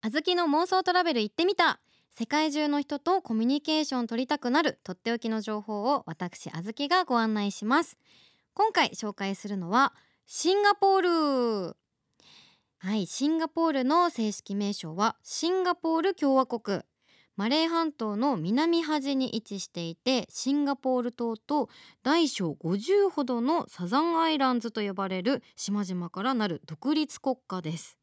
あずきの妄想トラベル行ってみた。世界中の人とコミュニケーション取りたくなる。とっておきの情報を私あずきがご案内します。今回紹介するのはシンガポール。はいシンガポールの正式名称はシンガポール共和国。マレー半島の南端に位置していてシンガポール島と大小50ほどのサザンアイランズと呼ばれる島々からなる独立国家です。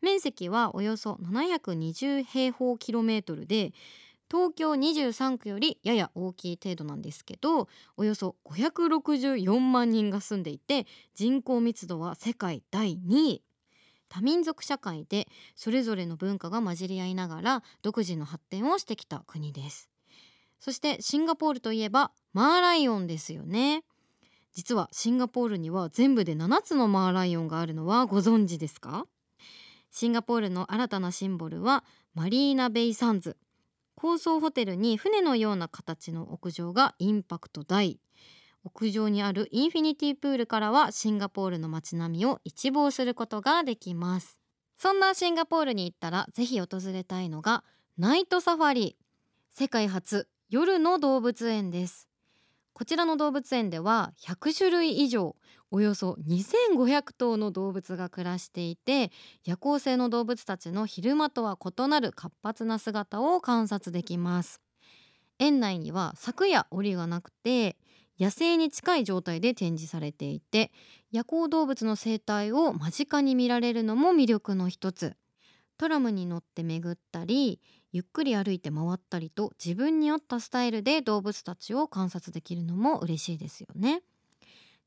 面積はおよそ720平方キロメートルで東京23区よりやや大きい程度なんですけどおよそ564万人が住んでいて人口密度は世界第2位。多民族社会でそれぞれの文化が混じり合いながら独自の発展をしてきた国です。そしてシンガポールといえばマーライオンですよね。実はシンガポールには全部で7つのマーライオンがあるのはご存知ですか？シンガポールの新たなシンボルはマリーナベイサンズ。高層ホテルに船のような形の屋上がインパクト大。屋上にあるインフィニティプールからはシンガポールの街並みを一望することができます。そんなシンガポールに行ったらぜひ訪れたいのがナイトサファリ。世界初夜の動物園です。こちらの動物園では100種類以上およそ2500頭の動物が暮らしていて夜行性の動物たちの昼間とは異なる活発な姿を観察できます。園内には柵や檻がなくて野生に近い状態で展示されていて夜行動物の生態を間近に見られるのも魅力の一つ。トラムに乗って巡ったりゆっくり歩いて回ったりと自分に合ったスタイルで動物たちを観察できるのも嬉しいですよね。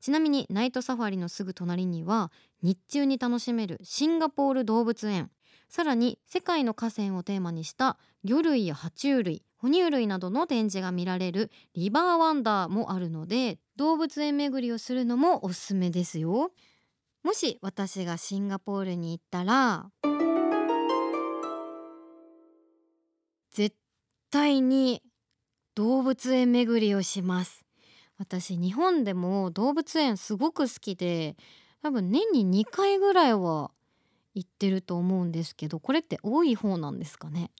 ちなみにナイトサファリのすぐ隣には日中に楽しめるシンガポール動物園。さらに世界の河川をテーマにした魚類や爬虫類哺乳類などの展示が見られるリバーワンダーもあるので動物園巡りをするのもおすすめですよ。もし私がシンガポールに行ったら対に動物園巡りをします。私日本でも動物園すごく好きで多分年に2回ぐらいは行ってると思うんですけどこれって多い方なんですかね？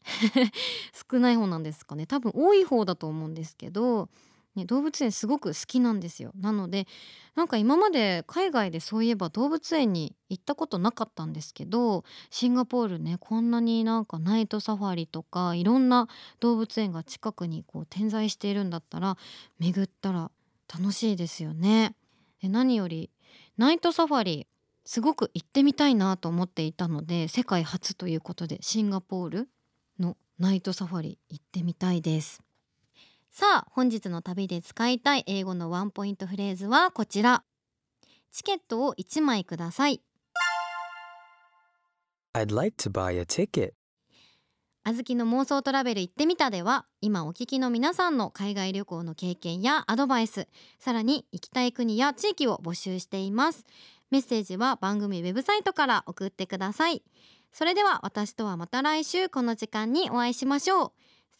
少ない方なんですかね？多分多い方だと思うんですけど、ね、動物園すごく好きなんですよなのでなんか今まで海外でそういえば動物園に行ったことなかったんですけどシンガポールねこんなになんかナイトサファリとかいろんな動物園が近くにこう点在しているんだったら巡ったら楽しいですよね。何よりナイトサファリすごく行ってみたいなと思っていたので世界初ということでシンガポールのナイトサファリ行ってみたいですさあ本日の旅で使いたい英語のワンポイントフレーズはこちら。チケットを1枚ください。I'd like to buy a ticket. あずきの妄想トラベル行ってみたでは今お聞きの皆さんの海外旅行の経験やアドバイスさらに行きたい国や地域を募集しています。メッセージは番組ウェブサイトから送ってください。それでは私とはまた来週この時間にお会いしましょう。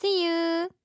See you!